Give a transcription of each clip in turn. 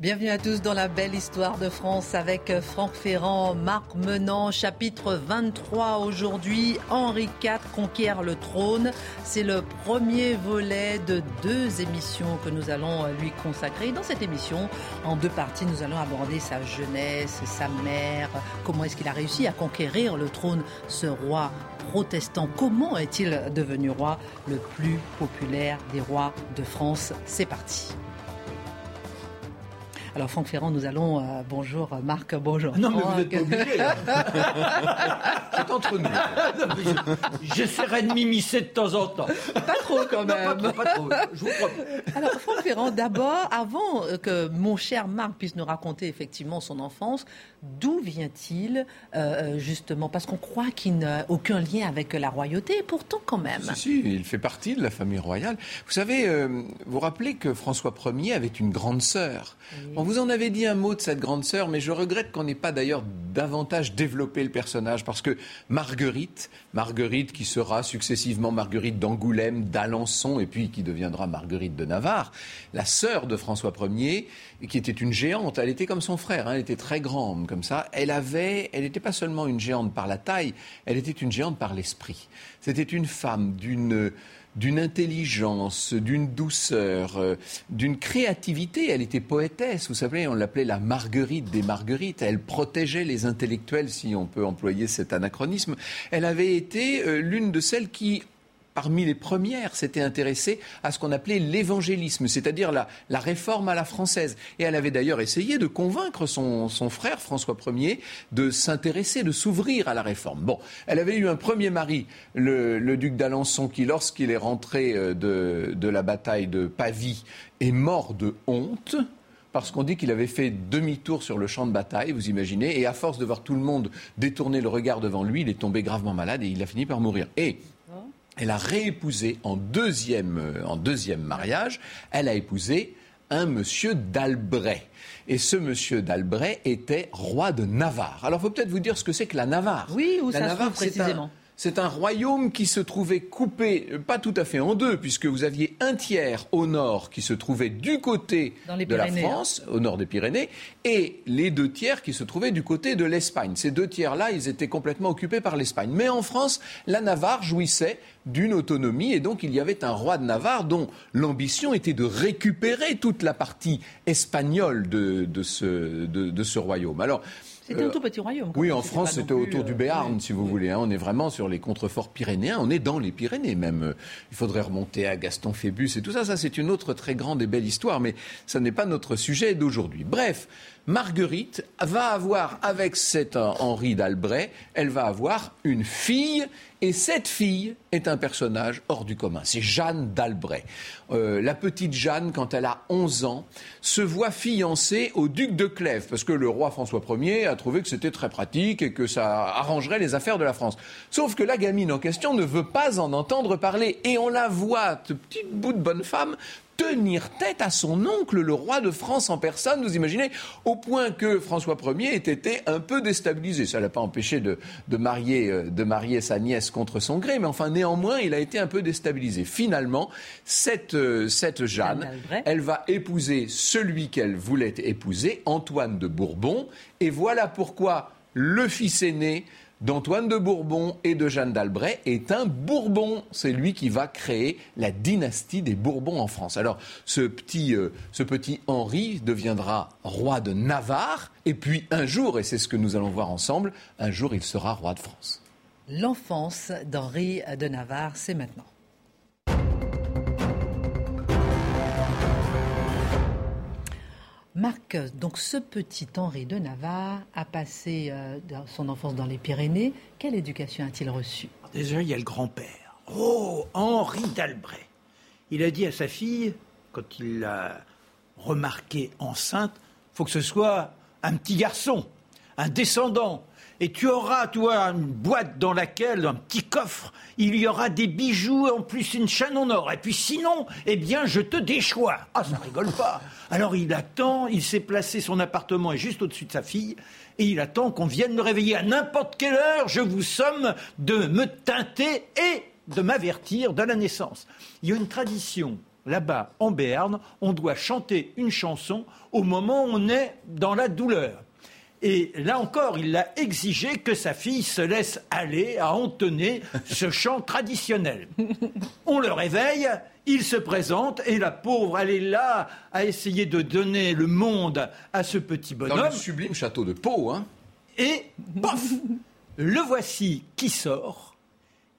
Bienvenue à tous dans la belle histoire de France avec Franck Ferrand, Marc Menant, chapitre 23 aujourd'hui. Henri IV conquiert le trône. C'est le premier volet de deux émissions que nous allons lui consacrer. Dans cette émission, en deux parties, nous allons aborder sa jeunesse, sa mère, comment est-ce qu'il a réussi à conquérir le trône, ce roi protestant. Comment est-il devenu roi, le plus populaire des rois de France? C'est parti. Alors Franck Ferrand, nous allons. Euh, bonjour Marc, bonjour. Non mais vous n'êtes pas obligé. C'est entre nous. J'essaierai de m'immiscer de temps en temps. Pas trop quand même. pas trop, pas trop. Je vous Alors Franck Ferrand, d'abord, avant que mon cher Marc puisse nous raconter effectivement son enfance, d'où vient-il euh, justement Parce qu'on croit qu'il n'a aucun lien avec la royauté, et pourtant quand même. Si, si, il fait partie de la famille royale. Vous savez, euh, vous rappelez que François Ier avait une grande sœur. On vous en avait dit un mot de cette grande sœur, mais je regrette qu'on n'ait pas d'ailleurs davantage développé le personnage, parce que Marguerite, Marguerite qui sera successivement Marguerite d'Angoulême, d'Alençon, et puis qui deviendra Marguerite de Navarre, la sœur de François Ier, qui était une géante, elle était comme son frère, hein, elle était très grande comme ça, elle avait, elle n'était pas seulement une géante par la taille, elle était une géante par l'esprit. C'était une femme d'une d'une intelligence, d'une douceur, euh, d'une créativité. Elle était poétesse, vous savez, on l'appelait la Marguerite des Marguerites. Elle protégeait les intellectuels, si on peut employer cet anachronisme. Elle avait été euh, l'une de celles qui parmi les premières, s'était intéressée à ce qu'on appelait l'évangélisme, c'est-à-dire la, réforme à la française. Et elle avait d'ailleurs essayé de convaincre son, frère, François Ier, de s'intéresser, de s'ouvrir à la réforme. Bon, elle avait eu un premier mari, le, duc d'Alençon, qui, lorsqu'il est rentré euh, de, de la bataille de Pavie, est mort de honte parce qu'on dit qu'il avait fait demi-tour sur le champ de bataille, vous imaginez, et à force de voir tout le monde détourner le regard devant lui, il est tombé gravement malade et il a fini par mourir. Et elle a réépousé en deuxième, euh, en deuxième mariage, elle a épousé un monsieur d'Albret. Et ce monsieur d'Albret était roi de Navarre. Alors, il faut peut-être vous dire ce que c'est que la Navarre. Oui, où la ça Navarre, précisément? C'est un royaume qui se trouvait coupé, euh, pas tout à fait en deux, puisque vous aviez un tiers au nord qui se trouvait du côté de la hein. France, au nord des Pyrénées, et les deux tiers qui se trouvaient du côté de l'Espagne. Ces deux tiers-là, ils étaient complètement occupés par l'Espagne. Mais en France, la Navarre jouissait d'une autonomie, et donc il y avait un roi de Navarre dont l'ambition était de récupérer toute la partie espagnole de, ce, de ce royaume. Alors, c'était un euh, tout petit royaume. Oui, en France, c'était autour du euh, Béarn, si vous voulez. Hein. On est vraiment sur les contreforts pyrénéens. On est dans les Pyrénées même. Il faudrait remonter à Gaston Phébus et tout ça. Ça, c'est une autre très grande et belle histoire, mais ça n'est pas notre sujet d'aujourd'hui. Bref, Marguerite va avoir, avec cet Henri d'Albret, elle va avoir une fille, et cette fille est un personnage hors du commun. C'est Jeanne d'Albret. Euh, la petite Jeanne, quand elle a 11 ans, se voit fiancée au duc de Clèves, parce que le roi François Ier a trouvé que c'était très pratique et que ça arrangerait les affaires de la France. Sauf que la gamine en question ne veut pas en entendre parler, et on la voit, ce petit bout de bonne femme, tenir tête à son oncle, le roi de France en personne, vous imaginez, au point que François Ier ait été un peu déstabilisé. Ça ne l'a pas empêché de, marier, euh, de marier sa nièce contre son gré, mais enfin néanmoins, il a été un peu déstabilisé. Finalement, cette, euh, cette Jeanne, elle va épouser celui qu'elle voulait épouser, Antoine de Bourbon, et voilà pourquoi le fils aîné d'Antoine de Bourbon et de Jeanne d'Albret est un Bourbon. C'est lui qui va créer la dynastie des Bourbons en France. Alors, ce petit, euh, ce petit Henri deviendra roi de Navarre, et puis un jour, et c'est ce que nous allons voir ensemble, un jour il sera roi de France. L'enfance d'Henri de Navarre, c'est maintenant. Marc, donc ce petit Henri de Navarre a passé euh, son enfance dans les Pyrénées. Quelle éducation a-t-il reçue? Déjà, il y a le grand-père. Oh, Henri d'Albret. Il a dit à sa fille, quand il l'a remarquée enceinte, faut que ce soit un petit garçon, un descendant et tu auras, toi, une boîte dans laquelle, un petit coffre, il y aura des bijoux, en plus une chaîne en or. Et puis sinon, eh bien, je te déchois. Ah, ça rigole pas. Alors il attend, il s'est placé, son appartement est juste au-dessus de sa fille, et il attend qu'on vienne le réveiller à n'importe quelle heure. Je vous somme de me teinter et de m'avertir de la naissance. Il y a une tradition là-bas en Béarn, on doit chanter une chanson au moment où on est dans la douleur. Et là encore, il a exigé que sa fille se laisse aller à entonner ce chant traditionnel. On le réveille, il se présente et la pauvre, elle est là à essayer de donner le monde à ce petit bonhomme. Dans le sublime château de Pau, hein Et pof Le voici qui sort.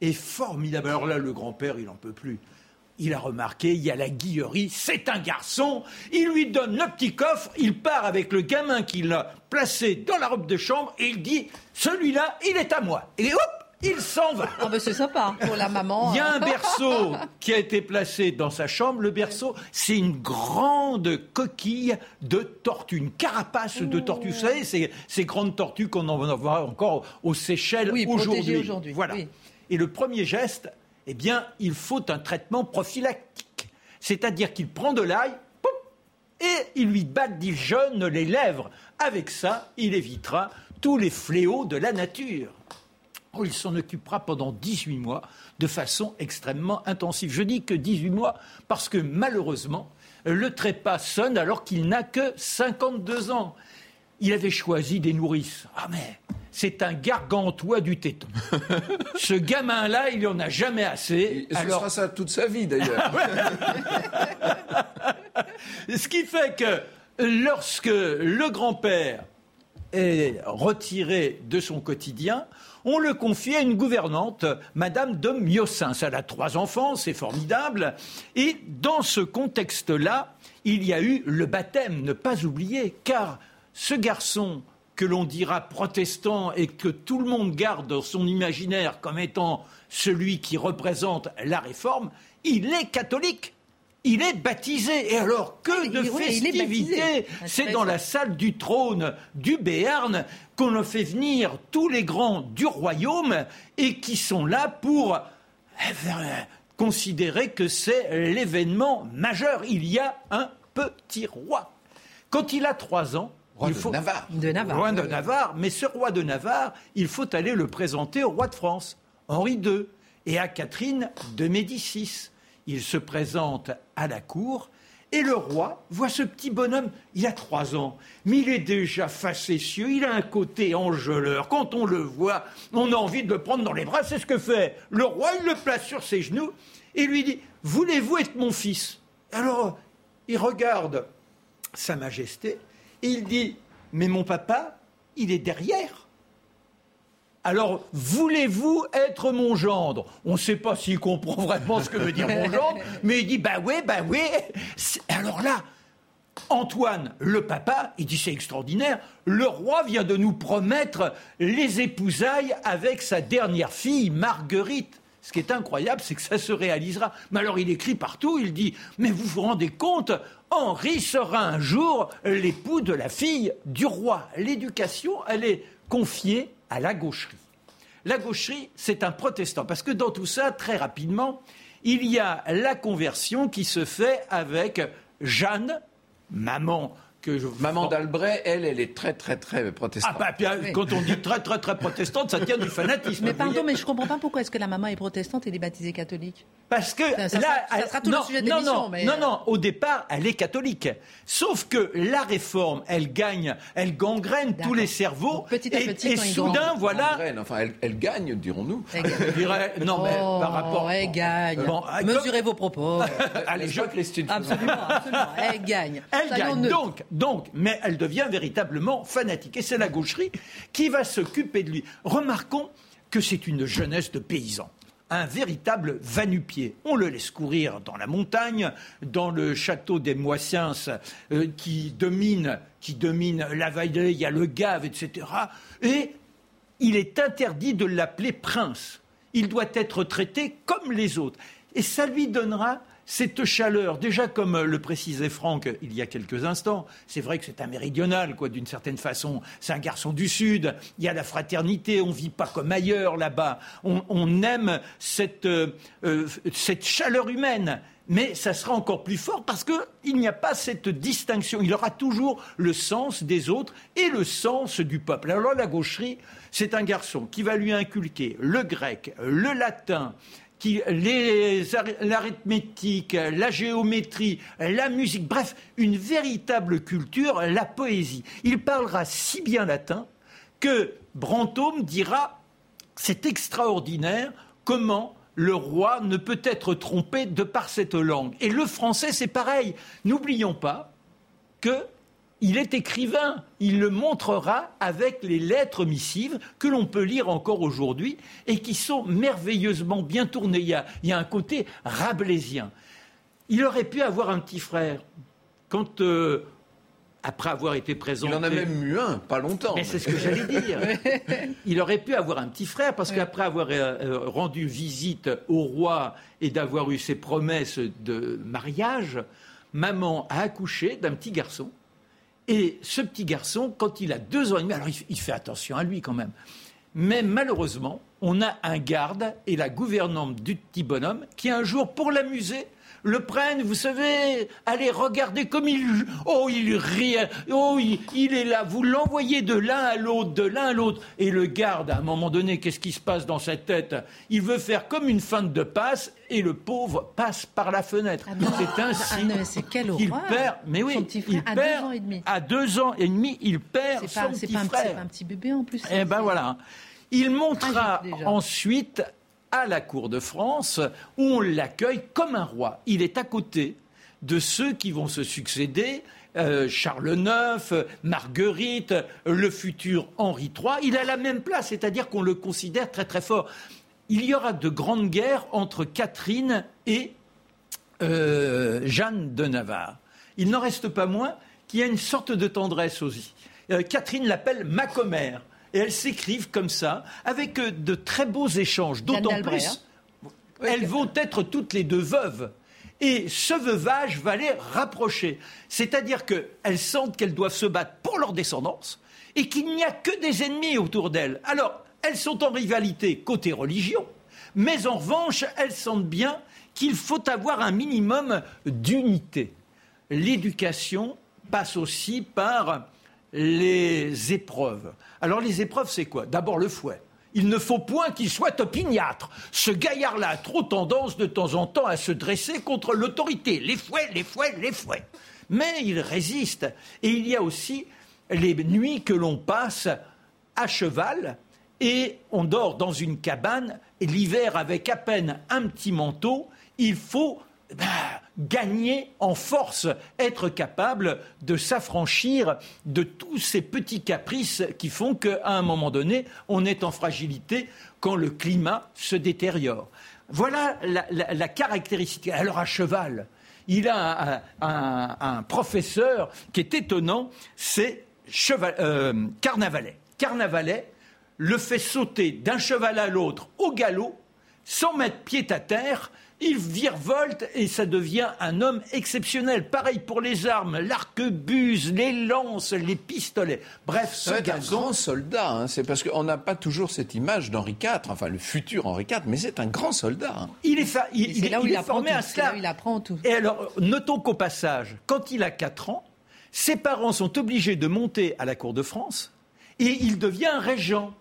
Et formidable. Alors là, le grand-père, il n'en peut plus. Il a remarqué, il y a la guillerie, c'est un garçon. Il lui donne le petit coffre, il part avec le gamin qu'il a placé dans la robe de chambre et il dit Celui-là, il est à moi. Et hop il s'en va. Ah ben c'est sympa pour la maman. Il y a hein. un berceau qui a été placé dans sa chambre. Le berceau, c'est une grande coquille de tortue, une carapace de tortue. Vous savez, ces, ces grandes tortues qu'on en voit encore aux Seychelles Oui, aujourd'hui. Voilà. oui. Et le premier geste, eh bien, il faut un traitement prophylactique. C'est-à-dire qu'il prend de l'ail, et il lui badigeonne les lèvres. Avec ça, il évitera tous les fléaux de la nature. Oh, il s'en occupera pendant 18 mois de façon extrêmement intensive. Je dis que 18 mois parce que malheureusement, le trépas sonne alors qu'il n'a que 52 ans. Il avait choisi des nourrices. Ah mais c'est un gargantua du téton. Ce gamin-là, il n'en a jamais assez. Et ce Alors, sera ça toute sa vie, d'ailleurs. Ce qui fait que lorsque le grand-père est retiré de son quotidien, on le confie à une gouvernante, Madame de Miossens. Elle a trois enfants, c'est formidable. Et dans ce contexte-là, il y a eu le baptême, ne pas oublier, car ce garçon que l'on dira protestant et que tout le monde garde dans son imaginaire comme étant celui qui représente la réforme, il est catholique. Il est baptisé. Et alors, que de oui, festivités. C'est dans la salle du trône du Béarn qu'on a fait venir tous les grands du royaume et qui sont là pour eh, euh, considérer que c'est l'événement majeur. Il y a un petit roi. Quand il a trois ans, Roi il de faut... Navarre. De Navarre. Roi de. Navarre, mais ce roi de Navarre, il faut aller le présenter au roi de France, Henri II, et à Catherine de Médicis. Il se présente à la cour, et le roi voit ce petit bonhomme, il a trois ans, mais il est déjà facétieux, il a un côté enjôleur. Quand on le voit, on a envie de le prendre dans les bras, c'est ce que fait le roi, il le place sur ses genoux, et lui dit, voulez-vous être mon fils? Alors, il regarde sa Majesté, il dit Mais mon papa, il est derrière. Alors, voulez-vous être mon gendre? On ne sait pas s'il comprend vraiment ce que veut dire mon gendre, mais il dit Bah oui, bah oui. C'est- Alors là, Antoine, le papa, il dit c'est extraordinaire, le roi vient de nous promettre les épousailles avec sa dernière fille, Marguerite. Ce qui est incroyable, c'est que ça se réalisera. Mais alors il écrit partout, il dit, mais vous vous rendez compte, Henri sera un jour l'époux de la fille du roi. L'éducation, elle est confiée à la gaucherie. La gaucherie, c'est un protestant. Parce que dans tout ça, très rapidement, il y a la conversion qui se fait avec Jeanne, maman que je... Maman d'Albret, elle, elle est très, très, très Ah protestante. bah, puis, Oui. quand on dit très très très protestante, ça tient du fanatisme. Mais pardon, mais je comprends pas pourquoi est-ce que la maman est protestante et les baptisés catholiques. Parce que Ça- ça là, sera- ça elle- sera tout le non, sujet de non, non, mais- non, non, au départ, elle est catholique. Sauf que la réforme, elle gagne, elle gangrène tous les cerveaux. Donc, petit à et, petit, et soudain, voilà. Gangrène, Enfin, elle, elle gagne, dirons-nous. Non, mais Oh, par rapport. Elle gagne. Bon, comme- Mesurez vos propos. Allez, je- Christine absolument, absolument. Elle gagne. Elle gagne donc, donc, mais elle devient véritablement fanatique. Et c'est la gaucherie qui va s'occuper de lui. Remarquons que c'est une jeunesse de paysan. Un véritable vanupier. On le laisse courir dans la montagne, dans le château des Moissiens euh, qui domine, qui domine la vallée, il y a le Gave, etc. Et il est interdit de l'appeler prince. Il doit être traité comme les autres. Et ça lui donnera cette chaleur. Déjà, comme le précisait Franck il y a quelques instants, c'est vrai que c'est un méridional, quoi, d'une certaine façon. C'est un garçon du Sud. Il y a la fraternité. On vit pas comme ailleurs là-bas. On, aime cette, euh, euh, cette chaleur humaine. Mais ça sera encore plus fort parce qu'il n'y a pas cette distinction. Il aura toujours le sens des autres et le sens du peuple. Alors la gaucherie, c'est un garçon qui va lui inculquer le grec, le latin l'arithmétique, la géométrie, la musique, bref, une véritable culture, la poésie. Il parlera si bien latin que Brantôme dira c'est extraordinaire comment le roi ne peut être trompé de par cette langue. Et le français, c'est pareil. N'oublions pas que il est écrivain. Il le montrera avec les lettres missives que l'on peut lire encore aujourd'hui et qui sont merveilleusement bien tournées. Il y a, un côté rabelaisien. Il aurait pu avoir un petit frère. Quand, euh, après avoir été présenté... Il en a même eu un, pas longtemps. Mais, c'est ce que j'allais dire. Il aurait pu avoir un petit frère parce qu'après avoir euh, euh, rendu visite au roi et d'avoir eu ses promesses de mariage, maman a accouché d'un petit garçon et ce petit garçon, quand il a deux ans et demi, alors il fait attention à lui quand même, mais malheureusement, on a un garde et la gouvernante du petit bonhomme qui un jour, pour l'amuser, le prennent, vous savez, allez, regardez comme il... Oh, il rit, oh, il, est là, vous l'envoyez de l'un à l'autre, de l'un à l'autre, et le garde, à un moment donné, qu'est-ce qui se passe dans sa tête? Il veut faire comme une feinte de passe, et le pauvre passe par la fenêtre. Ah c'est ainsi ah qu'il perd, mais oui, il à perd, deux ans et demi. À deux ans et demi, il perd son petit frère. C'est pas un petit bébé en plus. Eh ben voilà. Il montrera ensuite à la cour de France où on l'accueille comme un roi. Il est à côté de ceux qui vont se succéder. Euh, Charles IX, Marguerite, le futur Henri III, il a la même place, c'est-à-dire qu'on le considère très très fort. Il y aura de grandes guerres entre Catherine et euh, Jeanne de Navarre. Il n'en reste pas moins qu'il y a une sorte de tendresse aussi. Euh, Catherine l'appelle ma commère et elles s'écrivent comme ça, avec euh, de très beaux échanges. D'autant plus, elles vont être toutes les deux veuves. Et ce veuvage va les rapprocher. C'est-à-dire qu'elles sentent qu'elles doivent se battre pour leur descendance et qu'il n'y a que des ennemis autour d'elles. Alors, elles sont en rivalité côté religion, mais en revanche, elles sentent bien qu'il faut avoir un minimum d'unité. L'éducation passe aussi par les épreuves. Alors les épreuves, c'est quoi? D'abord le fouet. Il ne faut point qu'il soit opiniâtre. Ce gaillard-là a trop tendance de temps en temps à se dresser contre l'autorité. Les fouets, les fouets, les fouets. Mais il résiste. Et il y a aussi les nuits que l'on passe à cheval et on dort dans une cabane. Et l'hiver, avec à peine un petit manteau, il faut bah, gagner en force, être capable de s'affranchir de tous ces petits caprices qui font qu'à un moment donné, on est en fragilité quand le climat se détériore. Voilà la, caractéristique. Alors à cheval, il a un, professeur qui est étonnant, c'est euh, Carnavalet. Carnavalet le fait sauter d'un cheval à l'autre au galop, sans mettre pied à terre, il virevolte et ça devient un homme exceptionnel. Pareil pour les armes, l'arquebuse, les lances, les pistolets. Bref, ce un grand soldat. Hein. C'est parce qu'on n'a pas toujours cette image d'Henri IV, enfin le futur Henri IV, mais c'est un grand soldat. Hein. Il est, il, là où il, formé à cela. il apprend tout. Et alors, notons qu'au passage, quand il a 4 ans, ses parents sont obligés de monter à la cour de France et il devient régent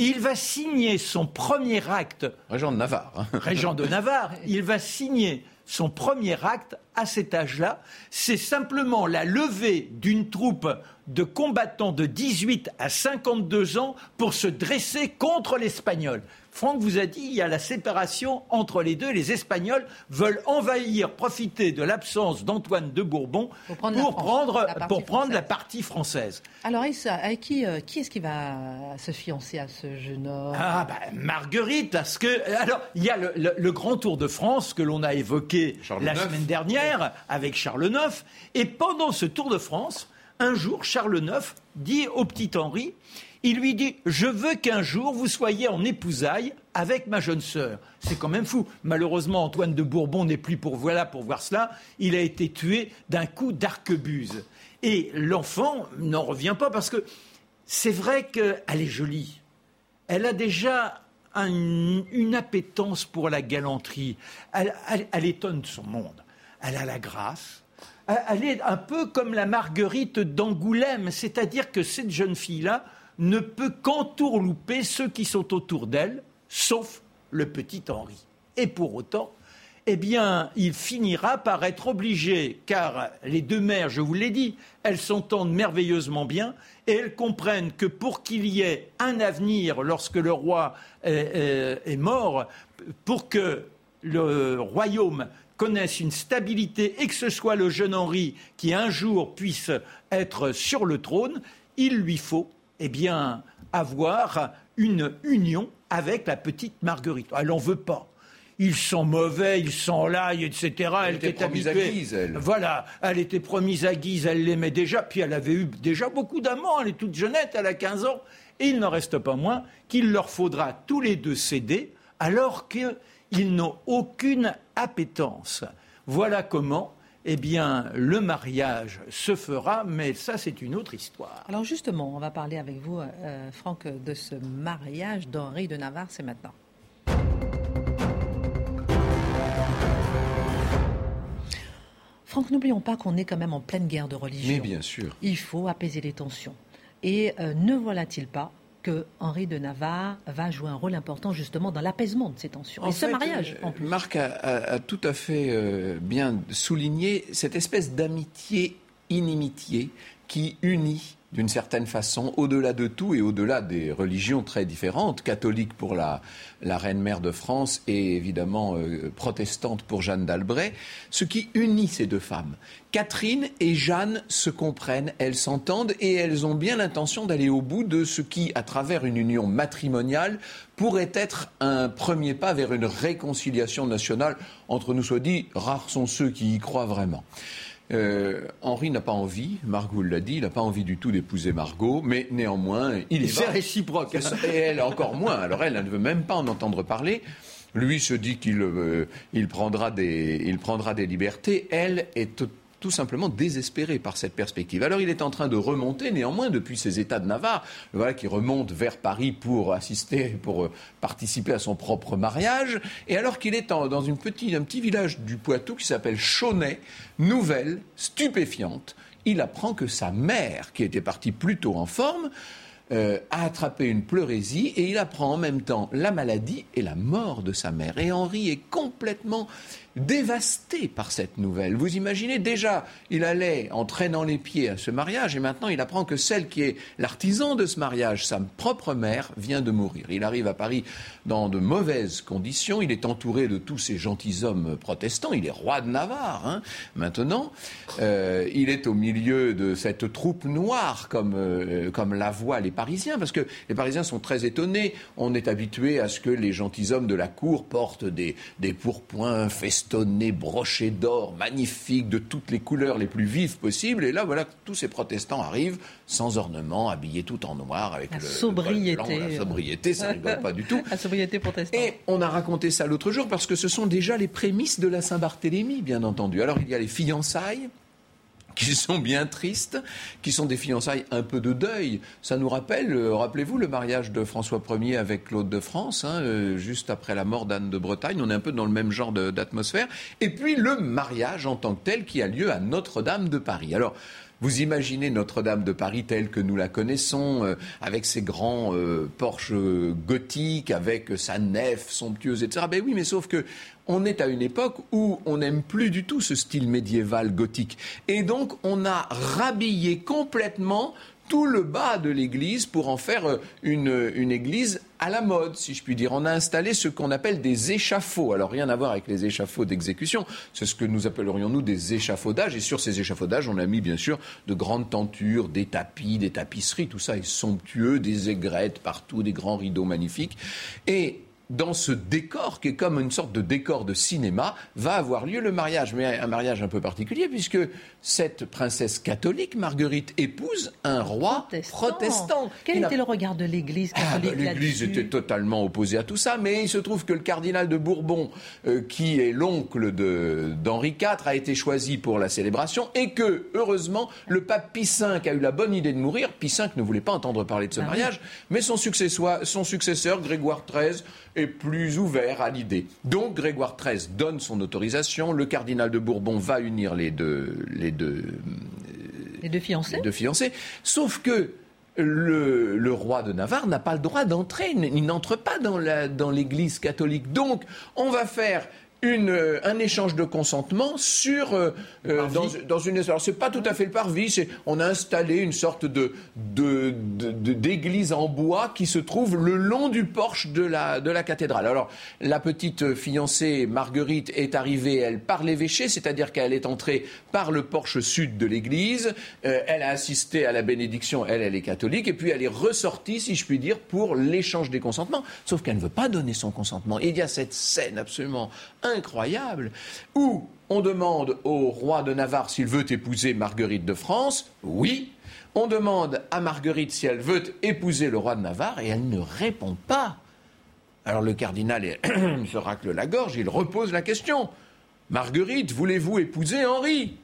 il va signer son premier acte. Régent de Navarre. Hein. Régent de Navarre. Il va signer son premier acte à cet âge-là. C'est simplement la levée d'une troupe de combattants de 18 à 52 ans pour se dresser contre l'Espagnol. Franck vous a dit il y a la séparation entre les deux. Les Espagnols veulent envahir, profiter de l'absence d'Antoine de Bourbon pour prendre, la, pour prendre la partie française. Alors, avec qui, euh, qui est-ce qui va se fiancer à ce jeune homme? Ah, bah, Marguerite, parce que. Alors, il y a le, grand tour de France que l'on a évoqué la semaine dernière avec Charles IX. Et pendant ce tour de France, un jour, Charles IX dit au petit Henri il lui dit Je veux qu'un jour vous soyez en épousailles avec ma jeune sœur. C'est quand même fou. Malheureusement, Antoine de Bourbon n'est plus pour voilà pour voir cela. Il a été tué d'un coup d'arquebuse. Et l'enfant n'en revient pas parce que c'est vrai qu'elle est jolie. Elle a déjà une appétence pour la galanterie. Elle, elle étonne son monde. Elle a la grâce. Elle est un peu comme la Marguerite d'Angoulême, c'est-à-dire que cette jeune fille-là, ne peut qu'entourlouper ceux qui sont autour d'elle, sauf le petit Henri. Et pour autant, eh bien, il finira par être obligé, car les deux mères, je vous l'ai dit, elles s'entendent merveilleusement bien et elles comprennent que pour qu'il y ait un avenir lorsque le roi est, mort, pour que le royaume connaisse une stabilité et que ce soit le jeune Henri qui un jour puisse être sur le trône, il lui faut eh bien, avoir une union avec la petite Marguerite. Elle n'en veut pas ils sont mauvais, ils sont l'ail, etc. Elle, était promise à Guise, elle. Voilà, elle était promise à Guise, elle l'aimait déjà, puis elle avait eu déjà beaucoup d'amants, elle est toute jeunette, elle a 15 ans, et il n'en reste pas moins qu'il leur faudra tous les deux céder, alors qu'ils n'ont aucune appétence. Voilà comment eh bien, le mariage se fera, mais ça, c'est une autre histoire. Alors justement, on va parler avec vous, euh, Franck, de ce mariage d'Henri de Navarre, c'est maintenant. Franck, n'oublions pas qu'on est quand même en pleine guerre de religion. Mais bien sûr. Il faut apaiser les tensions. Et euh, ne voilà-t-il pas que Henri de Navarre va jouer un rôle important justement dans l'apaisement de ces tensions. et ce mariage, en plus. Marc a, tout à fait euh, bien souligné cette espèce d'amitié inimitié qui unit d'une certaine façon, au-delà de tout et au-delà des religions très différentes, catholique pour la, reine-mère de France et évidemment euh, protestante pour Jeanne d'Albret, ce qui unit ces deux femmes. Catherine et Jeanne se comprennent, elles s'entendent et elles ont bien l'intention d'aller au bout de ce qui, à travers une union matrimoniale, pourrait être un premier pas vers une réconciliation nationale. Entre nous soit dit, rares sont ceux qui y croient vraiment. Euh, Henri n'a pas envie, Margot l'a dit, il n'a pas envie du tout d'épouser Margot, mais néanmoins, il est. C'est réciproque. Et elle encore moins. Alors elle, elle ne veut même pas en entendre parler. Lui se dit qu'il euh, prendra, des, il prendra des libertés. Elle est tout simplement désespéré par cette perspective. Alors il est en train de remonter néanmoins depuis ses États de Navarre, voilà qui remonte vers Paris pour assister, pour euh, participer à son propre mariage, et alors qu'il est dans une petite, un petit village du Poitou qui s'appelle Chaunet, nouvelle, stupéfiante, il apprend que sa mère, qui était partie plutôt en forme, euh, a attrapé une pleurésie et il apprend en même temps la maladie et la mort de sa mère. Et Henri est complètement dévasté par cette nouvelle. Vous imaginez déjà, il allait en traînant les pieds à ce mariage et maintenant il apprend que celle qui est l'artisan de ce mariage, sa propre mère, vient de mourir. Il arrive à Paris dans de mauvaises conditions, il est entouré de tous ces gentilshommes protestants, il est roi de Navarre hein, maintenant, euh, il est au milieu de cette troupe noire comme, euh, comme la voient les Parisiens, parce que les Parisiens sont très étonnés, on est habitué à ce que les gentilshommes de la cour portent des, des pourpoints festons festonné, broché d'or, magnifique, de toutes les couleurs les plus vives possibles. Et là, voilà, tous ces protestants arrivent sans ornement, habillés tout en noir, avec la le, sobriété. la sobriété, ça rigole pas du tout. La sobriété protestante. Et on a raconté ça l'autre jour parce que ce sont déjà les prémices de la Saint-Barthélemy, bien entendu. Alors il y a les fiançailles, qui sont bien tristes, qui sont des fiançailles un peu de deuil. Ça nous rappelle, euh, rappelez-vous, le mariage de François Ier avec Claude de France, hein, euh, juste après la mort d'Anne de Bretagne. On est un peu dans le même genre d'atmosphère. Et puis le mariage en tant que tel qui a lieu à Notre-Dame de Paris. Alors, vous imaginez Notre-Dame de Paris telle que nous la connaissons, euh, avec ses grands porches gothiques, avec sa nef somptueuse, etc. Ben oui, mais sauf que on est à une époque où on n'aime plus du tout ce style médiéval gothique. Et donc, on a rhabillé complètement tout le bas de l'église pour en faire euh, une, une, église à la mode, si je puis dire. On a installé ce qu'on appelle des échafauds. Alors rien à voir avec les échafauds d'exécution, c'est ce que nous appellerions nous des échafaudages. Et sur ces échafaudages, on a mis bien sûr de grandes tentures, des tapis, des tapisseries, tout ça est somptueux, des aigrettes partout, des grands rideaux magnifiques. Et dans ce décor qui est comme une sorte de décor de cinéma, va avoir lieu le mariage. Mais un mariage un peu particulier puisque cette princesse catholique, Marguerite, épouse un roi protestant. Quel était le regard de l'Église ah, catholique bah, L'Église était totalement opposée à tout ça, mais il se trouve que le cardinal de Bourbon, euh, qui est l'oncle d'Henri IV, a été choisi pour la célébration et que, heureusement, le pape Pie V a eu la bonne idée de mourir. Pie V ne voulait pas entendre parler de ce ah mariage, mais son son successeur, Grégoire XIII, est plus ouvert à l'idée. Donc Grégoire XIII donne son autorisation, le cardinal de Bourbon va unir les deux, les deux, les deux fiancés. Les deux fiancés. Sauf que le, roi de Navarre n'a pas le droit d'entrer, il n'entre pas dans l'église catholique. Donc, on va faire une, euh, un échange de consentement sur euh, euh, dans, dans, une alors c'est pas tout à fait le parvis c'est on a installé une sorte de d'église de, en bois qui se trouve le long du porche de la de la cathédrale. Alors la petite fiancée Marguerite est arrivée elle par l'évêché c'est-à-dire qu'elle est entrée par le porche sud de l'église elle a assisté à la bénédiction elle elle est catholique et puis elle est ressortie si je puis dire pour l'échange des consentements. Sauf qu'elle ne veut pas donner son consentement. Et il y a cette scène absolument incroyable, où on demande au roi de Navarre s'il veut épouser Marguerite de France, oui. On demande à Marguerite si elle veut épouser le roi de Navarre, et elle ne répond pas. Alors le cardinal se racle la gorge, il repose la question. Marguerite, voulez-vous épouser Henri?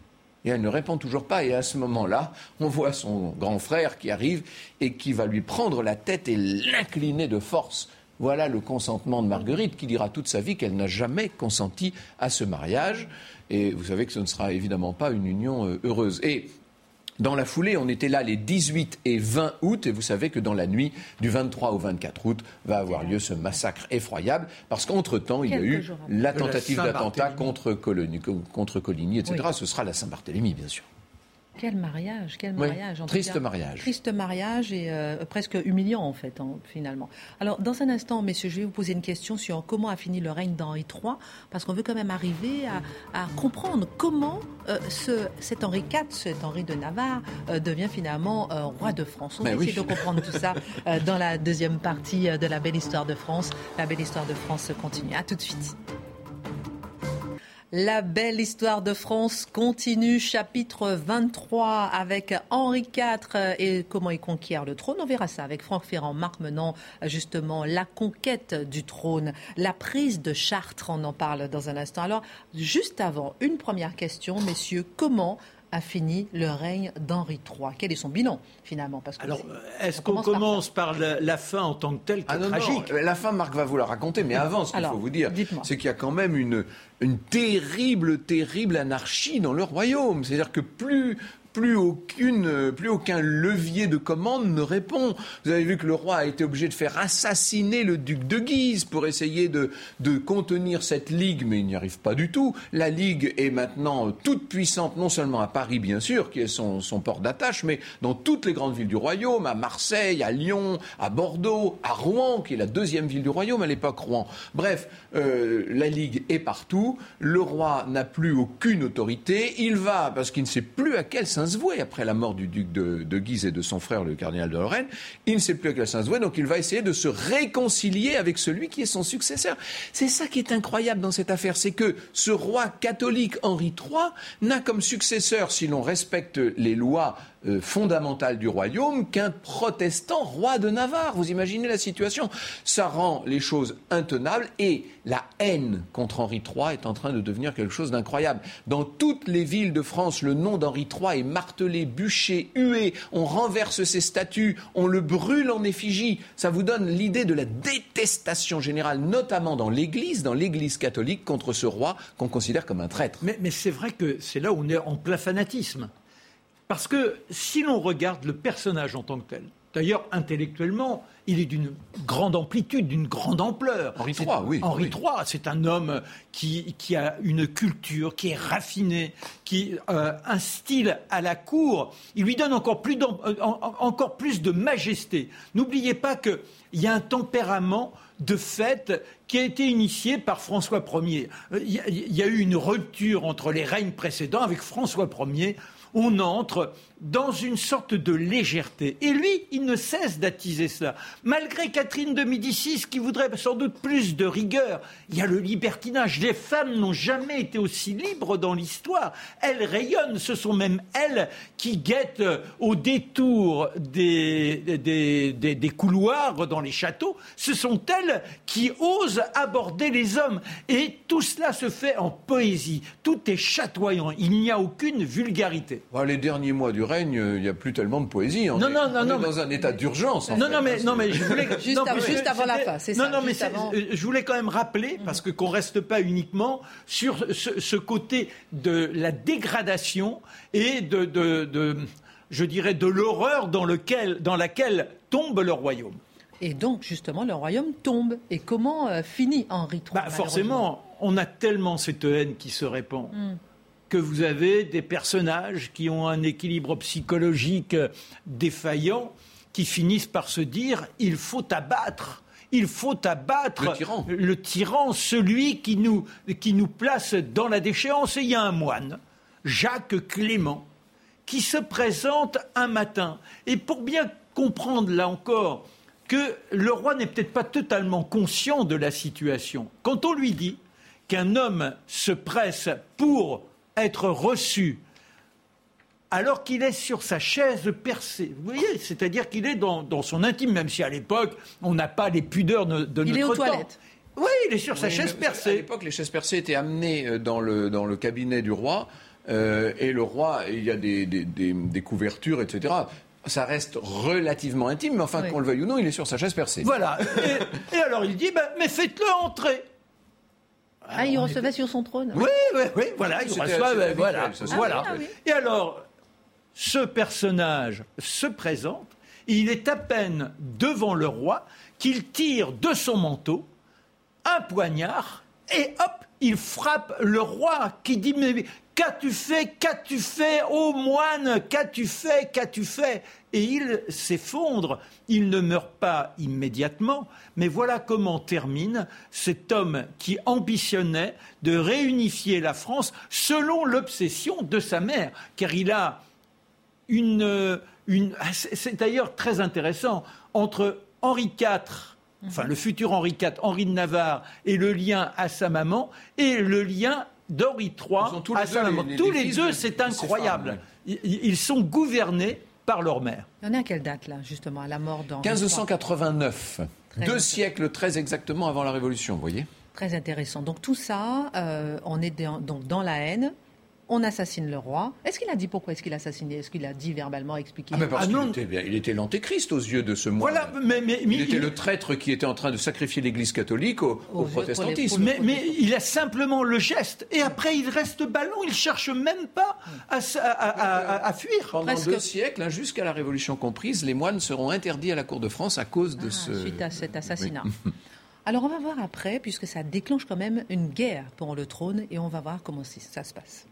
Et elle ne répond toujours pas. Et à ce moment-là, on voit son grand frère qui arrive et qui va lui prendre la tête et l'incliner de force voilà le consentement de Marguerite qui dira toute sa vie qu'elle n'a jamais consenti à ce mariage. Et vous savez que ce ne sera évidemment pas une union euh, heureuse. Et dans la foulée, on était là les 18 et 20 août, et vous savez que dans la nuit du 23 au 24 août va avoir lieu ce massacre effroyable, parce qu'entre-temps, il y a eu la tentative d'attentat contre, contre Coligny, etc. Ce sera la Saint-Barthélemy, bien sûr. Quel mariage, quel mariage. triste mariage. Triste mariage et euh, presque humiliant en fait, hein, finalement. Alors, dans un instant, messieurs, je vais vous poser une question sur comment a fini le règne d'Henri III, parce qu'on veut quand même arriver à, comprendre comment euh, ce, cet Henri IV, cet Henri de Navarre, euh, devient finalement roi de France. On va essayer de comprendre tout ça dans la deuxième partie de la belle histoire de France. La belle histoire de France continue. À tout de suite. La belle histoire de France continue, chapitre 23 avec Henri IV et comment il conquiert le trône. On verra ça avec Franck Ferrand, Marc Menant, justement, la conquête du trône, la prise de Chartres, on en parle dans un instant. Alors, juste avant, une première question, messieurs, comment a fini le règne d'Henri III Quel est son bilan finalement? Parce que Alors, est-ce qu'on commence, par, la, fin en tant que telle, qui ah tragique? La fin, Marc va vous la raconter, mais avant, ce qu'il faut vous dire, c'est qu'il y a quand même une, une terrible, terrible anarchie dans le royaume. C'est-à-dire que plus plus, aucune, plus aucun levier de commande ne répond. Vous avez vu que le roi a été obligé de faire assassiner le duc de Guise pour essayer de, contenir cette ligue, mais il n'y arrive pas du tout. La ligue est maintenant toute puissante, non seulement à Paris, bien sûr, qui est son, son port d'attache, mais dans toutes les grandes villes du royaume, à Marseille, à Lyon, à Bordeaux, à Rouen, qui est la deuxième ville du royaume à l'époque, Rouen. Bref, euh, la ligue est partout. Le roi n'a plus aucune autorité. Il va, parce qu'il ne sait plus à quel sens après la mort du duc de, Guise et de son frère, le cardinal de Lorraine. Il ne sait plus quel se vouer, donc il va essayer de se réconcilier avec celui qui est son successeur. C'est ça qui est incroyable dans cette affaire, c'est que ce roi catholique Henri III n'a comme successeur, si l'on respecte les lois euh, fondamentale du royaume qu'un protestant roi de Navarre. Vous imaginez la situation? Ça rend les choses intenables et la haine contre Henri III est en train de devenir quelque chose d'incroyable. Dans toutes les villes de France, le nom d'Henri III est martelé, bûché, hué. On renverse ses statues, on le brûle en effigie. Ça vous donne l'idée de la détestation générale, notamment dans l'Église, dans l'Église catholique, contre ce roi qu'on considère comme un traître. Mais, mais c'est vrai que c'est là où on est en plein fanatisme. Parce que si l'on regarde le personnage en tant que tel, d'ailleurs intellectuellement, il est d'une grande amplitude, d'une grande ampleur. Henri III, oui. Henri III, c'est un homme qui, a une culture, qui est raffiné, qui a euh, un style à la cour. Il lui donne encore plus, euh, encore plus de majesté. N'oubliez pas qu'il y a un tempérament de fait qui a été initié par François Ier. Euh, il y a eu une rupture entre les règnes précédents avec François Ier on entre dans une sorte de légèreté. Et lui, il ne cesse d'attiser cela. Malgré Catherine de Médicis, qui voudrait sans doute plus de rigueur, il y a le libertinage. Les femmes n'ont jamais été aussi libres dans l'histoire. Elles rayonnent. Ce sont même elles qui guettent au détour des, des, couloirs dans les châteaux. Ce sont elles qui osent aborder les hommes. Et tout cela se fait en poésie. Tout est chatoyant. Il n'y a aucune vulgarité. les derniers mois du règne, il n'y a plus tellement de poésie. On non, est, non, non, non, dans un état d'urgence. Non, non, mais, non, mais je voulais juste, avant, la fin, c'est ça. Non, mais euh, je voulais quand même rappeler parce que qu'on reste pas uniquement sur ce, côté de la dégradation et de, de, je dirais, de l'horreur dans, dans laquelle tombe le royaume. Et donc, justement, le royaume tombe. Et comment euh, finit Henri III bah, Forcément, on a tellement cette haine qui se répand. Hmm. Que vous avez des personnages qui ont un équilibre psychologique défaillant, qui finissent par se dire il faut abattre il faut abattre le tyran, celui qui nous, qui nous place dans la déchéance. Et il y a un moine, Jacques Clément, qui se présente un matin. Et pour bien comprendre, là encore, que le roi n'est peut-être pas totalement conscient de la situation, quand on lui dit qu'un homme se presse pour être reçu alors qu'il est sur sa chaise percée. Vous voyez, c'est-à-dire qu'il est dans, son intime, même si à l'époque, on n'a pas les pudeurs de, de il est aux Toilettes. Oui, il est sur sa chaise percée. À l'époque, les chaises percées étaient amenées euh, dans le, dans le cabinet du roi. Euh, et le roi, il y a des, des, couvertures, etc. Ça reste relativement intime, mais enfin, qu'on le veuille ou non, il est sur sa chaise percée. Voilà. et, alors il dit, ben, mais faites-le entrer. Ah, il recevait sur son trône. Oui, oui, oui, voilà, il reçoit, voilà, voilà. Ah et alors, ce personnage se présente, il est à peine devant le roi qu'il tire de son manteau un poignard et hop, il frappe le roi qui dit mais qu'as-tu fait Qu'as-tu fait Ô moine Qu'as-tu fait Qu'as-tu fait? Et il s'effondre. Il ne meurt pas immédiatement, mais voilà comment termine cet homme qui ambitionnait de réunifier la France selon l'obsession de sa mère, car il a une, ah, c'est d'ailleurs très intéressant entre Henri IV enfin le futur Henri IV, Henri de Navarre, et le lien à sa maman, et le lien d'Henri III à sa maman. tous les deux, c'est incroyable. Ils, sont gouvernés par leur mère. Il y en a à quelle date, là, justement, à la mort d'Henri 1589. Deux siècles très exactement avant la Révolution, vous voyez Très intéressant. Donc tout ça, euh, on est donc dans la haine, on assassine le roi. Est-ce qu'il a dit pourquoi est-ce qu'il a assassiné? Est-ce qu'il a dit verbalement expliqué? Ah, parce ah, qu'il était, il était l'antéchrist aux yeux de ce moine. Voilà, mais, il était le traître qui était en train de sacrifier l'Église catholique au, protestantisme. mais, il a simplement le geste et après il reste ballon, il cherche même pas à, fuir. Pendant deux siècles, hein, jusqu'à la Révolution comprise, les moines seront interdits à la cour de France à cause de ah, ce... Suite à cet assassinat. Alors on va voir après, puisque ça déclenche quand même une guerre pour le trône, et on va voir comment ça se passe.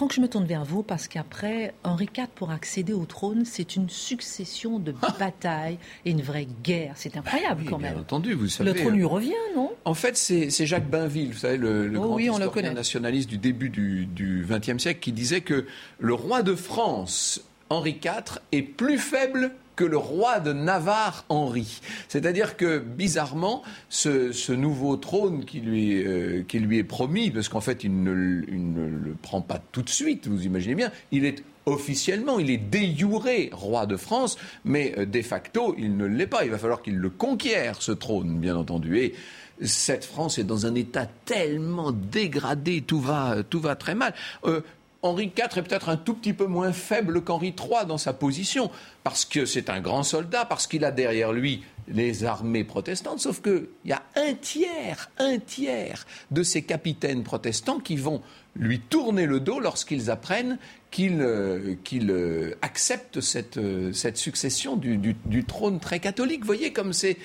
Franck, je me tourne vers vous parce qu'après, Henri IV, pour accéder au trône, c'est une succession de ah. batailles et une vraie guerre. C'est incroyable quand même. Bien entendu, vous savez. Le trône lui revient, non? En fait, c'est Jacques Bainville, vous savez, le, oh grand historien nationaliste du début du XXe siècle, qui disait que le roi de France, Henri IV, est plus faible que le roi de Navarre Henri. C'est-à-dire que bizarrement, ce, nouveau trône qui lui, euh, qui lui est promis, parce qu'en fait il ne, le prend pas tout de suite, vous imaginez bien, il est officiellement, il est déjuré roi de France, mais euh, de facto, il ne l'est pas. Il va falloir qu'il le conquiert, ce trône, bien entendu. Et cette France est dans un état tellement dégradé, tout va, tout va très mal. Euh, Henri IV est peut-être un tout petit peu moins faible qu'Henri III dans sa position, parce que c'est un grand soldat, parce qu'il a derrière lui les armées protestantes, sauf qu'il y a un tiers, un tiers de ces capitaines protestants qui vont lui tourner le dos lorsqu'ils apprennent qu'il euh, euh, accepte cette, euh, succession du, du, trône très catholique. Vous voyez comme c'est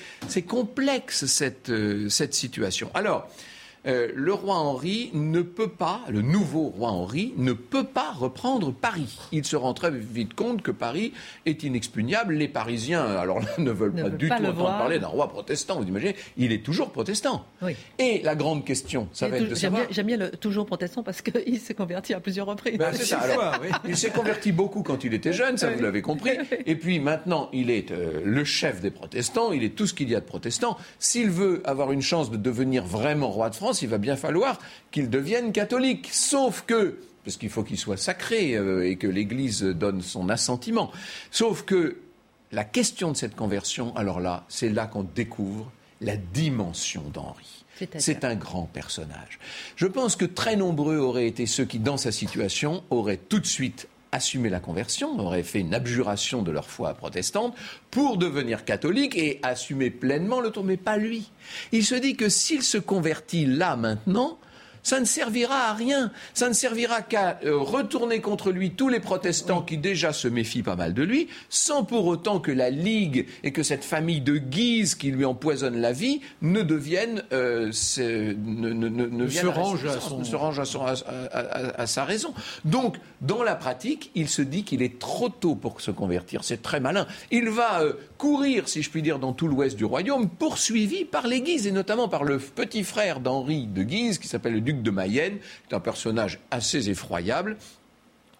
complexe cette, cette situation. Alors, euh, le roi Henri ne peut pas, le nouveau roi Henri, ne peut pas reprendre Paris. Il se rend très vite compte que Paris est inexpugnable. Les Parisiens, alors là, ne veulent pas du tout entendre parler d'un roi protestant. Vous imaginez, il est toujours protestant. Et la grande question, ça va être de savoir... J'aime bien, le toujours protestant parce qu'il s'est converti à plusieurs reprises. Ben, il s'est converti beaucoup quand il était jeune, ça vous l'avez compris. Et puis maintenant, il est euh, le chef des protestants, il est tout ce qu'il y a de protestants. S'il veut avoir une chance de devenir vraiment roi de France, il va bien falloir qu'il devienne catholique. Sauf que, parce qu'il faut qu'il soit sacré euh, et que l'Église donne son assentiment, sauf que la question de cette conversion, alors là, c'est là qu'on découvre la dimension d'Henri. C'est un grand personnage. Je pense que très nombreux auraient été ceux qui, dans sa situation, auraient tout de suite assumé la conversion, auraient fait une abjuration de leur foi protestante pour devenir catholique et assumer pleinement le tour, mais pas lui. Il se dit que s'il se convertit là maintenant, ça ne servira à rien. Ça ne servira qu'à euh, retourner contre lui tous les protestants qui déjà se méfient pas mal de lui, sans pour autant que la Ligue et que cette famille de Guise qui lui empoisonne la vie ne deviennent, euh, ne, ne, ne, se range à, à, sa raison. Donc, dans la pratique, il se dit qu'il est trop tôt pour se convertir. C'est très malin. Il va euh, courir, si je puis dire, dans tout l'ouest du royaume, poursuivi par les Guises, et notamment par le petit frère d'Henri de Guise, qui s'appelle le duc de Mayenne, qui est un personnage assez effroyable,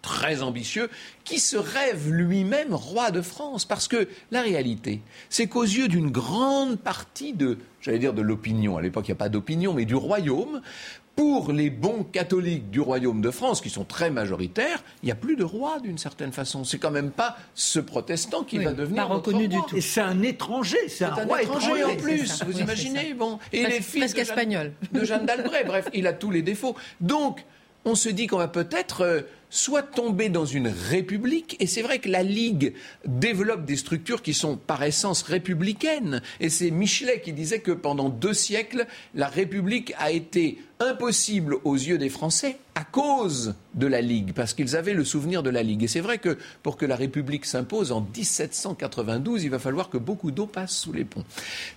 très ambitieux, qui se rêve lui-même roi de France. Parce que la réalité, c'est qu'aux yeux d'une grande partie de, j'allais dire de l'opinion, à l'époque il n'y a pas d'opinion, mais du royaume, pour les bons catholiques du royaume de France, qui sont très majoritaires, il n'y a plus de roi d'une certaine façon. C'est quand même pas ce protestant qui va devenir pas reconnu du tout. Et c'est un étranger, c'est un, roi étranger, en plus. Vous imaginez bon. Et les fils de Jeanne, de Jeanne d'Albret. bref, il a tous les défauts. Donc, on se dit qu'on va peut-être euh, soit tomber dans une république, et c'est vrai que la Ligue développe des structures qui sont par essence républicaines, et c'est Michelet qui disait que pendant deux siècles, la République a été impossible aux yeux des Français à cause de la Ligue, parce qu'ils avaient le souvenir de la Ligue. Et c'est vrai que pour que la République s'impose en 1792, il va falloir que beaucoup d'eau passe sous les ponts.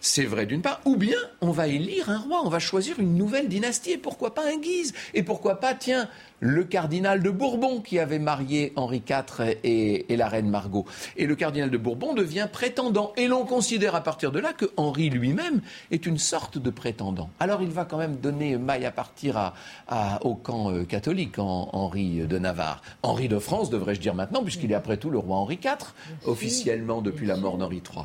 C'est vrai d'une part, ou bien on va élire un roi, on va choisir une nouvelle dynastie, et pourquoi pas un Guise, et pourquoi pas, tiens, le cardinal de Bourbon qui avait marié Henri IV et, la reine Margot. Et le cardinal de Bourbon devient prétendant. Et l'on considère à partir de là que Henri lui-même est une sorte de prétendant. Alors il va quand même donner maille à partir au camp euh, catholique, Henri de Navarre. Henri de France, devrais-je dire maintenant, puisqu'il est après tout le roi Henri IV, officiellement depuis la mort d'Henri III.